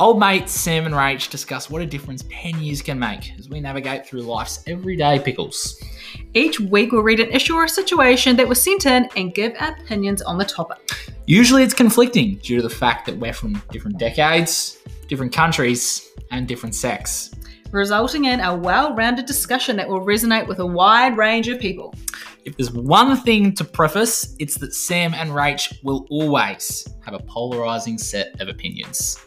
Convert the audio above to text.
Old mates Sam and Rach discuss what a difference 10 years can make as we navigate through life's everyday pickles. Each week, we'll read an issue or a situation that was sent in and give our opinions on the topic. Usually it's conflicting due to the fact that we're from different decades, different countries, and different sex. resulting in a well rounded discussion that will resonate with a wide range of people. If there's one thing to preface, it's that Sam and Rach will always have a polarizing set of opinions.